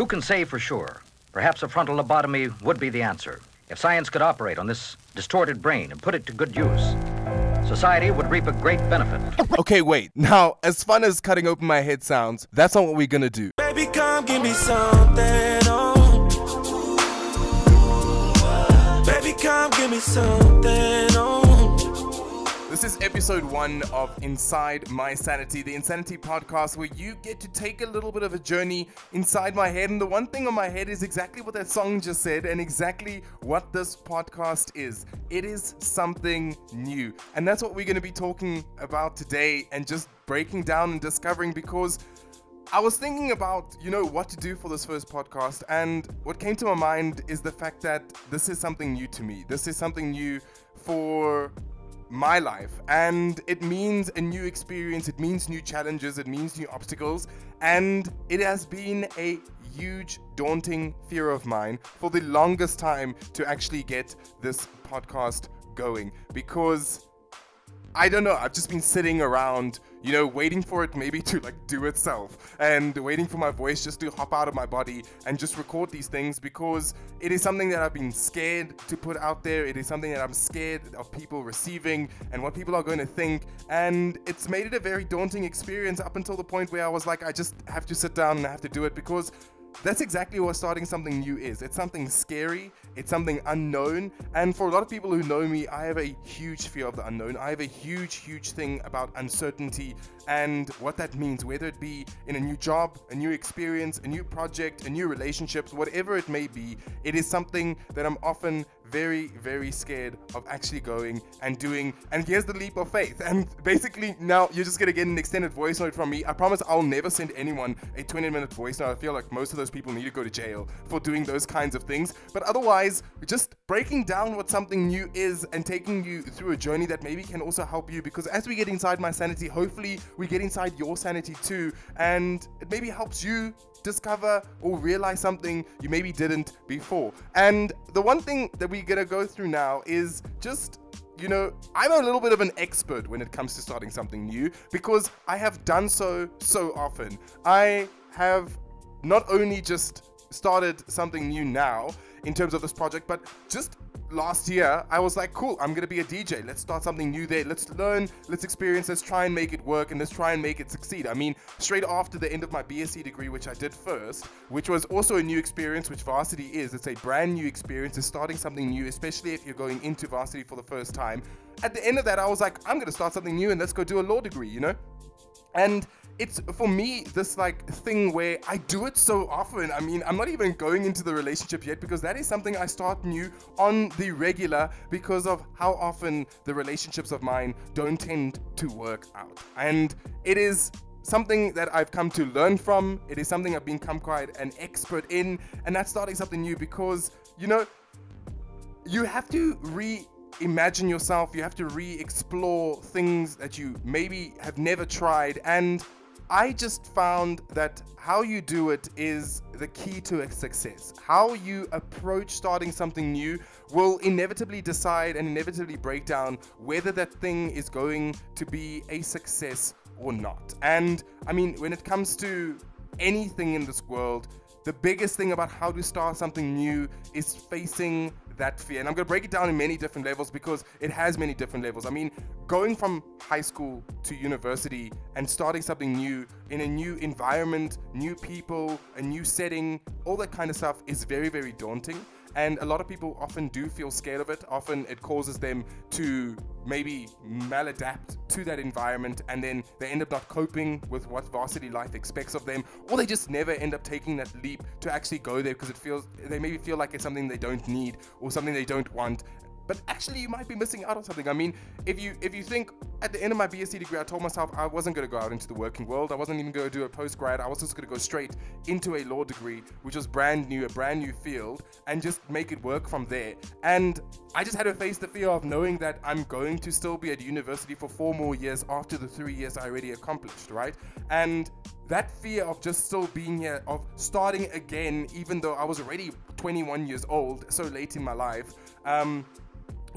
Who can say for sure? Perhaps a frontal lobotomy would be the answer. If science could operate on this distorted brain and put it to good use, society would reap a great benefit. Okay, wait. Now, as fun as cutting open my head sounds, that's not what we're gonna do. Baby, come give me something. Oh. Baby, come give me something. Oh. This is episode one of Inside My Sanity, the Insanity podcast, where you get to take a little bit of a journey inside my head. And the one thing on my head is exactly what that song just said, and exactly what this podcast is. It is something new. And that's what we're going to be talking about today and just breaking down and discovering because. I was thinking about, you know, what to do for this first podcast, and what came to my mind is the fact that this is something new to me. This is something new for my life and it means a new experience it means new challenges it means new obstacles and it has been a huge daunting fear of mine for the longest time to actually get this podcast going because I don't know. I've just been sitting around, you know, waiting for it maybe to like do itself and waiting for my voice just to hop out of my body and just record these things because it is something that I've been scared to put out there. It is something that I'm scared of people receiving and what people are going to think. And it's made it a very daunting experience up until the point where I was like, I just have to sit down and I have to do it because that's exactly what starting something new is. It's something scary, it's something unknown, and for a lot of people who know me, I have a huge fear of the unknown. I have a huge, huge thing about uncertainty and what that means, whether it be in a new job, a new experience, a new project, a new relationships, whatever it may be. It is something that I'm often very, very scared of actually going and doing. And here's the leap of faith. And basically, now you're just gonna get an extended voice note from me. I promise I'll never send anyone a 20 minute voice note. I feel like most of those people need to go to jail for doing those kinds of things. But otherwise, just breaking down what something new is and taking you through a journey that maybe can also help you. Because as we get inside my sanity, hopefully we get inside your sanity too. And it maybe helps you discover or realize something you maybe didn't before. And the one thing that we're gonna go through now is just you know, I'm a little bit of an expert when it comes to starting something new because I have done so so often. I have not only just started something new now in terms of this project, but just last year, I was like, cool, I'm gonna be a DJ. Let's start something new there. Let's learn, let's experience, let's try and make it work, and let's try and make it succeed. I mean, straight after the end of my BSc degree, which I did first, which was also a new experience, which varsity is. It's a brand new experience. It's starting something new, especially if you're going into varsity for the first time. At the end of that, I was like, I'm gonna start something new and let's go do a law degree, you know? And it's for me this like thing where I do it so often. I mean, I'm not even going into the relationship yet because that is something I start new on the regular because of how often the relationships of mine don't tend to work out. And it is something that I've come to learn from. It is something I've become quite an expert in, and that's starting something new because you know you have to re imagine yourself, you have to re explore things that you maybe have never tried. And I just found that how you do it is the key to success. How you approach starting something new will inevitably decide and inevitably break down whether that thing is going to be a success or not. And I mean, when it comes to anything in this world, the biggest thing about how to start something new is facing that fear. And I'm going to break it down in many different levels because it has many different levels. I mean, going from high school to university and starting something new in a new environment, new people, a new setting, all that kind of stuff is very, very daunting. And a lot of people often do feel scared of it. Often it causes them to maybe maladapt to that environment and then they end up not coping with what varsity life expects of them or they just never end up taking that leap to actually go there because it feels they maybe feel like it's something they don't need or something they don't want but actually you might be missing out on something. I mean, if you if you think at the end of my BSc degree, I told myself I wasn't going to go out into the working world. I wasn't even going to do a post grad. I was just going to go straight into a law degree, which was brand new, a brand new field, and just make it work from there. And I just had to face the fear of knowing that I'm going to still be at university for four more years after the three years I already accomplished, right? And that fear of just still being here, of starting again, even though I was already 21 years old, so late in my life, um,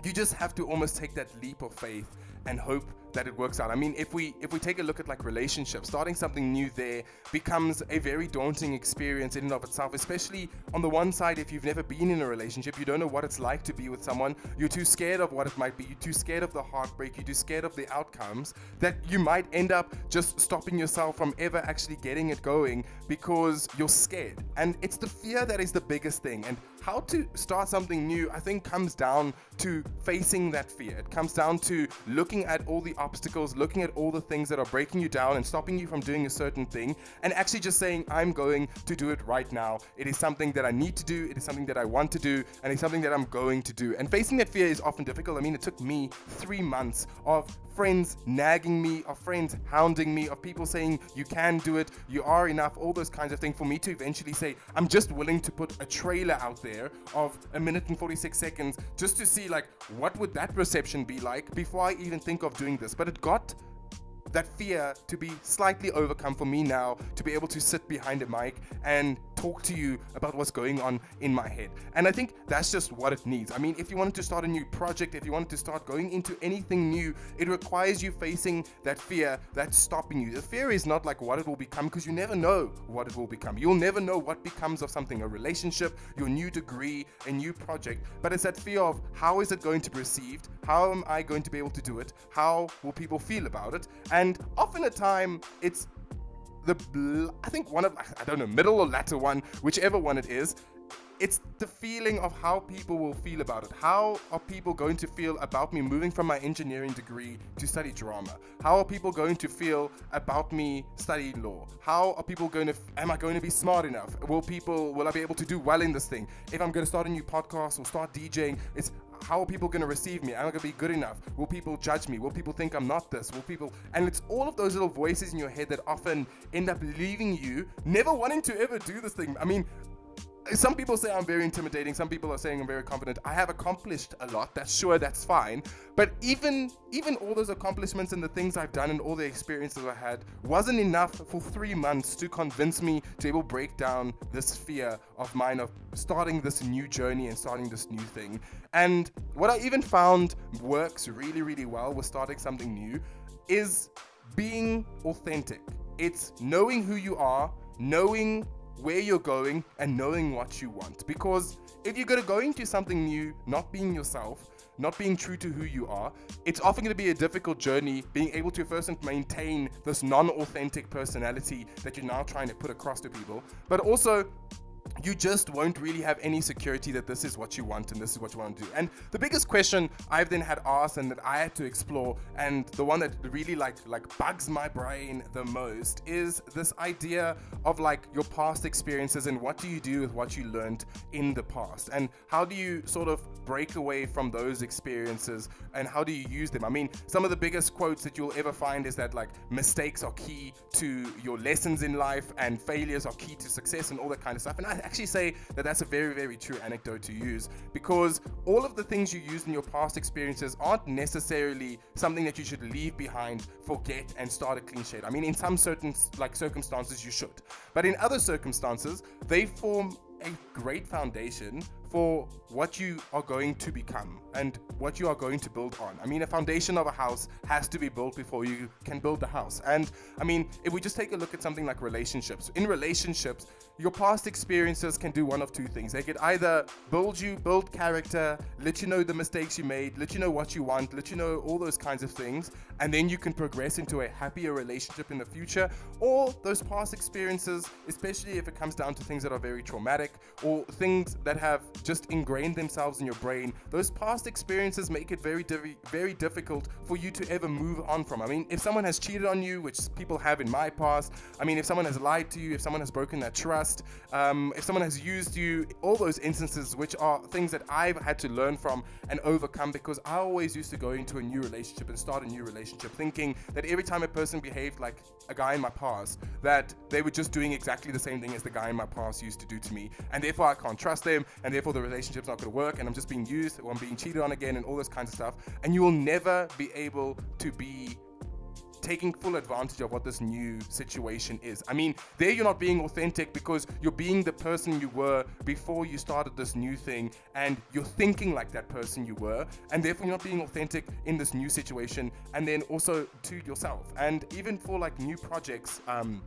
you just have to almost take that leap of faith and hope that it works out. I mean, if we if we take a look at like relationships, starting something new there becomes a very daunting experience in and of itself, especially on the one side if you've never been in a relationship, you don't know what it's like to be with someone, you're too scared of what it might be, you're too scared of the heartbreak, you're too scared of the outcomes that you might end up just stopping yourself from ever actually getting it going because you're scared. And it's the fear that is the biggest thing. And how to start something new, I think, comes down to facing that fear. It comes down to looking at all the obstacles, looking at all the things that are breaking you down and stopping you from doing a certain thing, and actually just saying, I'm going to do it right now. It is something that I need to do, it is something that I want to do, and it's something that I'm going to do. And facing that fear is often difficult. I mean, it took me three months of friends nagging me, of friends hounding me, of people saying, You can do it, you are enough, all those kinds of things, for me to eventually say, I'm just willing to put a trailer out there of a minute and 46 seconds just to see, like, what would that reception be like before I even think of doing this. But it got that fear to be slightly overcome for me now to be able to sit behind a mic and talk to you about what's going on in my head. And I think that's just what it needs. I mean, if you wanted to start a new project, if you wanted to start going into anything new, it requires you facing that fear that's stopping you. The fear is not like what it will become because you never know what it will become. You'll never know what becomes of something, a relationship, your new degree, a new project. But it's that fear of how is it going to be received? How am I going to be able to do it? How will people feel about it? And often a time it's the I think one of I don't know middle or latter one, whichever one it is. It's the feeling of how people will feel about it. How are people going to feel about me moving from my engineering degree to study drama? How are people going to feel about me studying law? How are people going to? Am I going to be smart enough? Will people? Will I be able to do well in this thing? If I'm going to start a new podcast or start DJing, it's how are people going to receive me? Am I going to be good enough? Will people judge me? Will people think I'm not this? Will people. And it's all of those little voices in your head that often end up leaving you never wanting to ever do this thing. I mean, some people say I'm very intimidating. Some people are saying I'm very confident. I have accomplished a lot. That's sure. That's fine. But even even all those accomplishments and the things I've done and all the experiences I had wasn't enough for three months to convince me to able break down this fear of mine of starting this new journey and starting this new thing. And what I even found works really really well with starting something new is being authentic. It's knowing who you are, knowing where you're going and knowing what you want. Because if you're going to go into something new, not being yourself, not being true to who you are, it's often going to be a difficult journey being able to first maintain this non authentic personality that you're now trying to put across to people, but also you just won't really have any security that this is what you want and this is what you want to do. And the biggest question I've then had asked and that I had to explore, and the one that really like like bugs my brain the most is this idea of like your past experiences and what do you do with what you learned in the past, and how do you sort of break away from those experiences and how do you use them? I mean, some of the biggest quotes that you'll ever find is that like mistakes are key to your lessons in life and failures are key to success and all that kind of stuff. And I actually say that that's a very, very true anecdote to use because all of the things you used in your past experiences aren't necessarily something that you should leave behind, forget, and start a clean sheet. I mean, in some certain like circumstances, you should, but in other circumstances, they form a great foundation for what you are going to become and what you are going to build on. I mean, a foundation of a house has to be built before you can build the house. And I mean, if we just take a look at something like relationships, in relationships, your past experiences can do one of two things. They could either build you, build character, let you know the mistakes you made, let you know what you want, let you know all those kinds of things, and then you can progress into a happier relationship in the future. Or those past experiences, especially if it comes down to things that are very traumatic or things that have just ingrained themselves in your brain, those past experiences make it very, very difficult for you to ever move on from. I mean, if someone has cheated on you, which people have in my past, I mean, if someone has lied to you, if someone has broken that trust, um, if someone has used you, all those instances, which are things that I've had to learn from and overcome because I always used to go into a new relationship and start a new relationship thinking that every time a person behaved like a guy in my past, that they were just doing exactly the same thing as the guy in my past used to do to me. And therefore, I can't trust them, and therefore, the relationship's not going to work, and I'm just being used, or I'm being cheated on again, and all this kinds of stuff. And you will never be able to be taking full advantage of what this new situation is. I mean, there you're not being authentic because you're being the person you were before you started this new thing and you're thinking like that person you were, and therefore you're not being authentic in this new situation, and then also to yourself. And even for like new projects, um,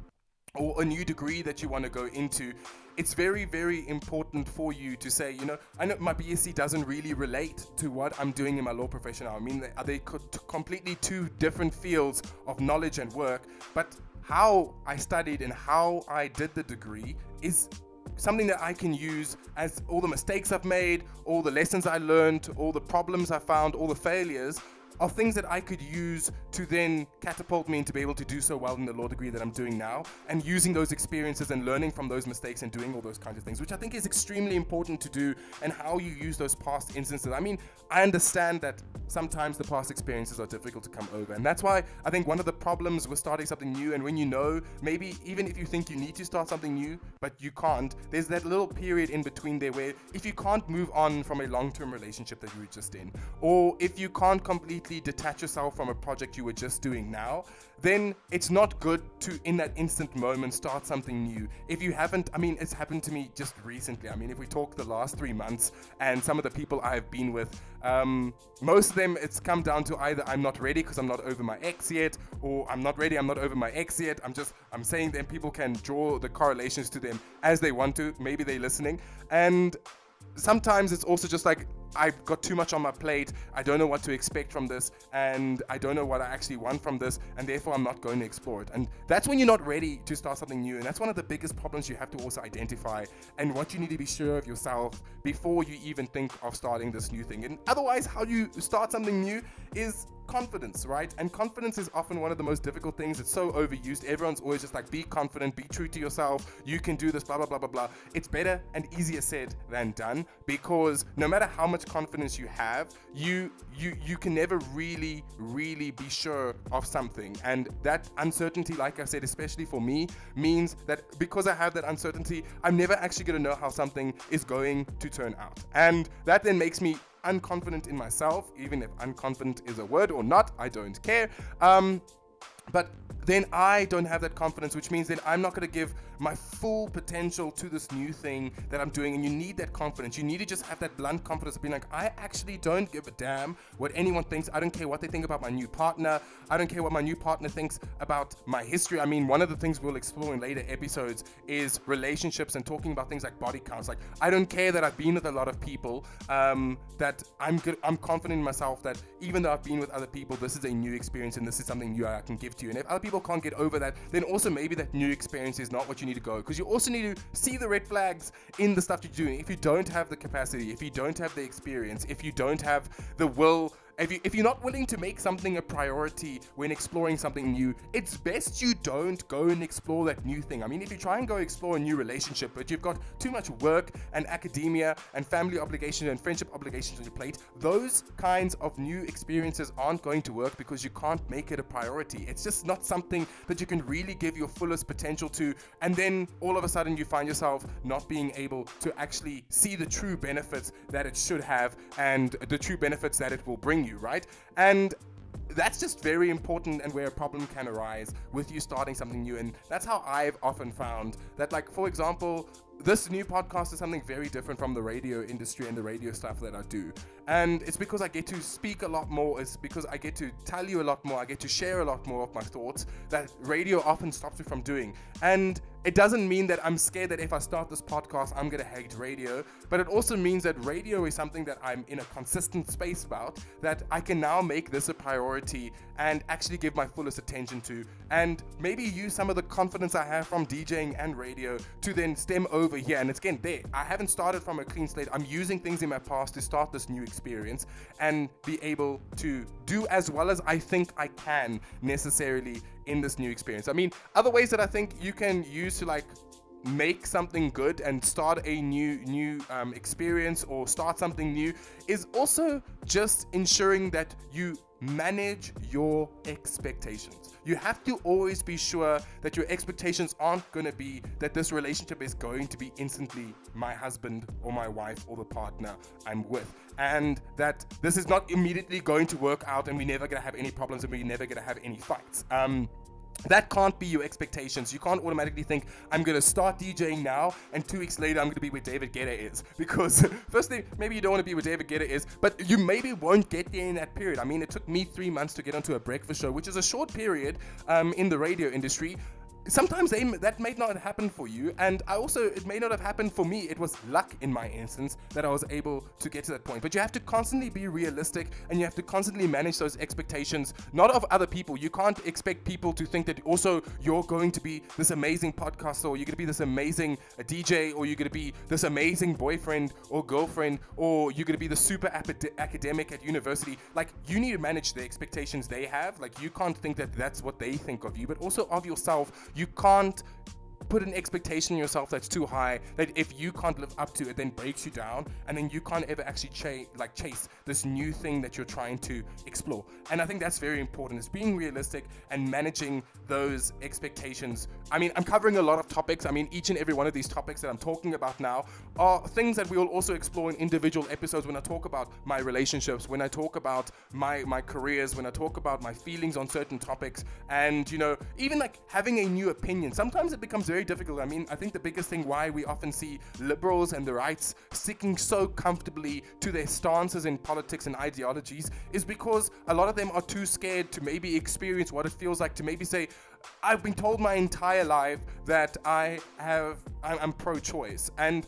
or a new degree that you want to go into, it's very, very important for you to say, you know, I know my BSc doesn't really relate to what I'm doing in my law profession. I mean, they are they completely two different fields of knowledge and work? But how I studied and how I did the degree is something that I can use as all the mistakes I've made, all the lessons I learned, all the problems I found, all the failures are things that I could use to then catapult me into be able to do so well in the law degree that I'm doing now, and using those experiences and learning from those mistakes and doing all those kinds of things, which I think is extremely important to do, and how you use those past instances. I mean, I understand that sometimes the past experiences are difficult to come over, and that's why I think one of the problems with starting something new, and when you know, maybe even if you think you need to start something new, but you can't, there's that little period in between there where if you can't move on from a long term relationship that you were just in, or if you can't completely detach yourself from a project you were just doing now, then it's not good to, in that instant moment, start something new. If you haven't, I mean, it's happened to me just recently. I mean, if we talk the last three months and some of the people I have been with, um, most of them, it's come down to either I'm not ready because I'm not over my ex yet, or I'm not ready, I'm not over my ex yet. I'm just, I'm saying them, people can draw the correlations to them as they want to. Maybe they're listening. And sometimes it's also just like I've got too much on my plate. I don't know what to expect from this, and I don't know what I actually want from this, and therefore I'm not going to explore it. And that's when you're not ready to start something new. And that's one of the biggest problems you have to also identify, and what you need to be sure of yourself before you even think of starting this new thing. And otherwise, how you start something new is confidence, right? And confidence is often one of the most difficult things. It's so overused. Everyone's always just like, be confident, be true to yourself, you can do this, blah, blah, blah, blah, blah. It's better and easier said than done because no matter how much confidence you have, you you you can never really, really be sure of something. And that uncertainty, like I said, especially for me, means that because I have that uncertainty, I'm never actually gonna know how something is going to turn out. And that then makes me unconfident in myself, even if unconfident is a word or not, I don't care. Um, but then I don't have that confidence, which means then I'm not going to give my full potential to this new thing that I'm doing. And you need that confidence. You need to just have that blunt confidence of being like, I actually don't give a damn what anyone thinks. I don't care what they think about my new partner. I don't care what my new partner thinks about my history. I mean, one of the things we'll explore in later episodes is relationships and talking about things like body counts. Like, I don't care that I've been with a lot of people, um, that I'm good, I'm confident in myself that even though I've been with other people, this is a new experience and this is something new I can give to you. And if other people can't get over that, then also maybe that new experience is not what you need to go. Because you also need to see the red flags in the stuff you're doing. If you don't have the capacity, if you don't have the experience, if you don't have the will if, you, if you're not willing to make something a priority when exploring something new, it's best you don't go and explore that new thing. I mean, if you try and go explore a new relationship, but you've got too much work and academia and family obligations and friendship obligations on your plate, those kinds of new experiences aren't going to work because you can't make it a priority. It's just not something that you can really give your fullest potential to. And then all of a sudden, you find yourself not being able to actually see the true benefits that it should have and the true benefits that it will bring you, right? And that's just very important and where a problem can arise with you starting something new. And that's how I've often found that, like, for example, this new podcast is something very different from the radio industry and the radio stuff that I do. And it's because I get to speak a lot more, it's because I get to tell you a lot more, I get to share a lot more of my thoughts that radio often stops me from doing. And it doesn't mean that I'm scared that if I start this podcast, I'm gonna hate radio, but it also means that radio is something that I'm in a consistent space about, that I can now make this a priority and actually give my fullest attention to, and maybe use some of the confidence I have from DJing and radio to then stem over here. And it's again there. I haven't started from a clean slate. I'm using things in my past to start this new experience and be able to do as well as I think I can necessarily in this new experience. I mean, other ways that I think you can use to like make something good and start a new new um, experience or start something new is also just ensuring that you manage your expectations. You have to always be sure that your expectations aren't going to be that this relationship is going to be instantly my husband or my wife or the partner I'm with. And that this is not immediately going to work out and we're never going to have any problems and we're never going to have any fights. Um, that can't be your expectations. You can't automatically think, I'm to start DJing now, and two weeks later, I'm to be where David Guetta is. Because, firstly, maybe you don't want to be where David Guetta is, but you maybe won't get there in that period. I mean, it took me three months to get onto a breakfast show, which is a short period um, in the radio industry sometimes they, that may not happen for you and i also it may not have happened for me. It was luck in my instance that i was able to get to that point. But you have to constantly be realistic and you have to constantly manage those expectations not of other people. You can't expect people to think that also you're going to be this amazing podcaster or you're going to be this amazing uh, dj or you're going to be this amazing boyfriend or girlfriend or you're going to be the super academic at university. Like you need to manage the expectations they have. Like you can't think that that's what they think of you but also of yourself you can't put an expectation in yourself that's too high that if you can't live up to it then breaks you down and then you can't ever actually chase like chase this new thing that you're trying to explore. And i think that's very important is being realistic and managing those expectations. I mean i'm covering a lot of topics. I mean each and every one of these topics that i'm talking about now are things that we will also explore in individual episodes when i talk about my relationships when i talk about my my careers when i talk about my feelings on certain topics. And you know even like having a new opinion. Sometimes it becomes very very difficult. I mean, I think the biggest thing why we often see liberals and the rights sticking so comfortably to their stances in politics and ideologies is because a lot of them are too scared to maybe experience what it feels like to maybe say, I've been told my entire life that I have I'm, pro-choice and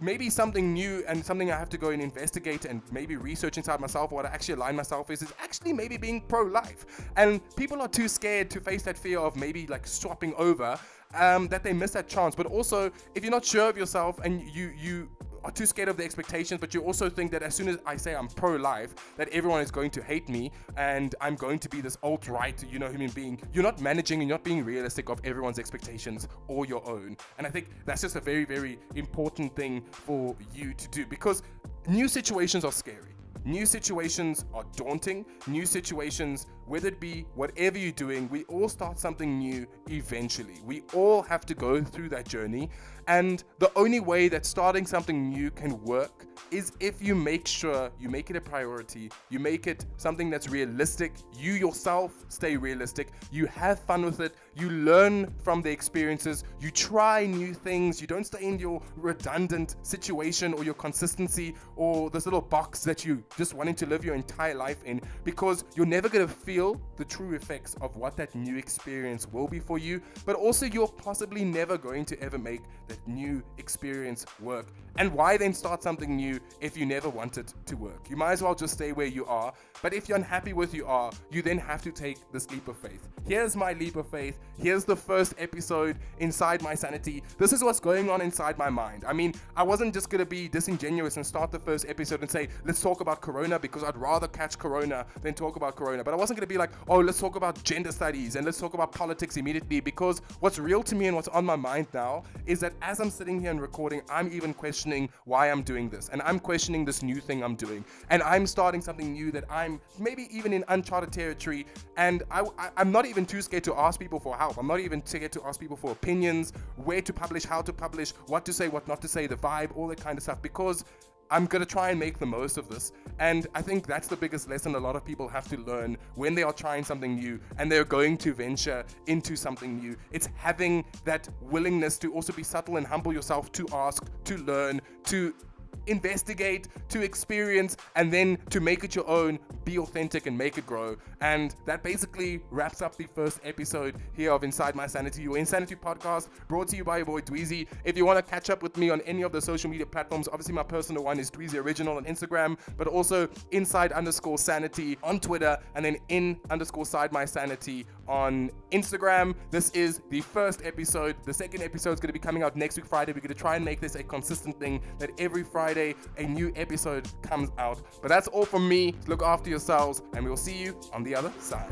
maybe something new and something I have to go and investigate and maybe research inside myself what I actually align myself is is actually maybe being pro-life. And people are too scared to face that fear of maybe like swapping over um, that they miss that chance. But also, if you're not sure of yourself and you you are too scared of the expectations, but you also think that as soon as I say I'm pro-life, that everyone is going to hate me and I'm going to be this alt-right, you know, human being. You're not managing and you're not being realistic of everyone's expectations or your own. And I think that's just a very, very important thing for you to do because new situations are scary. New situations are daunting. New situations, whether it be whatever you're doing, we all start something new eventually. We all have to go through that journey. And the only way that starting something new can work is if you make sure you make it a priority, you make it something that's realistic, you yourself stay realistic, you have fun with it, you learn from the experiences, you try new things, you don't stay in your redundant situation or your consistency or this little box that you just wanting to live your entire life in because you're never going to feel the true effects of what that new experience will be for you, but also you're possibly never going to ever make that new experience work. And why then start something new if you never want it to work? You might as well just stay where you are. But if you're unhappy with you are, you then have to take this leap of faith. Here's my leap of faith. Here's the first episode inside my sanity. This is what's going on inside my mind. I mean, I wasn't just gonna be disingenuous and start the first episode and say, let's talk about Corona because I'd rather catch Corona than talk about Corona. But I wasn't gonna be like, oh, let's talk about gender studies and let's talk about politics immediately because what's real to me and what's on my mind now is that as I'm sitting here and recording, I'm even questioning why I'm doing this. And I'm questioning this new thing I'm doing. And I'm starting something new that I'm maybe even in uncharted territory. And I, am not even too scared to ask people for help. I'm not even scared to ask people for opinions, where to publish, how to publish, what to say, what not to say, the vibe, all that kind of stuff. Because I'm gonna try and make the most of this. And I think that's the biggest lesson a lot of people have to learn when they are trying something new and they're going to venture into something new. It's having that willingness to also be subtle and humble yourself to ask, to learn, to investigate, to experience, and then to make it your own, be authentic and make it grow. And that basically wraps up the first episode here of Inside My Sanity, your Insanity podcast, brought to you by your boy Dweezy. If you want to catch up with me on any of the social media platforms, obviously my personal one is Dweezy Original on Instagram, but also Inside underscore Sanity on Twitter, and then in underscore Side My Sanity on Instagram. This is the first episode. The second episode is going to be coming out next week, Friday. We're going to try and make this a consistent thing that every Friday a new episode comes out. But that's all from me. Look after yourselves, and we'll see you on the other side.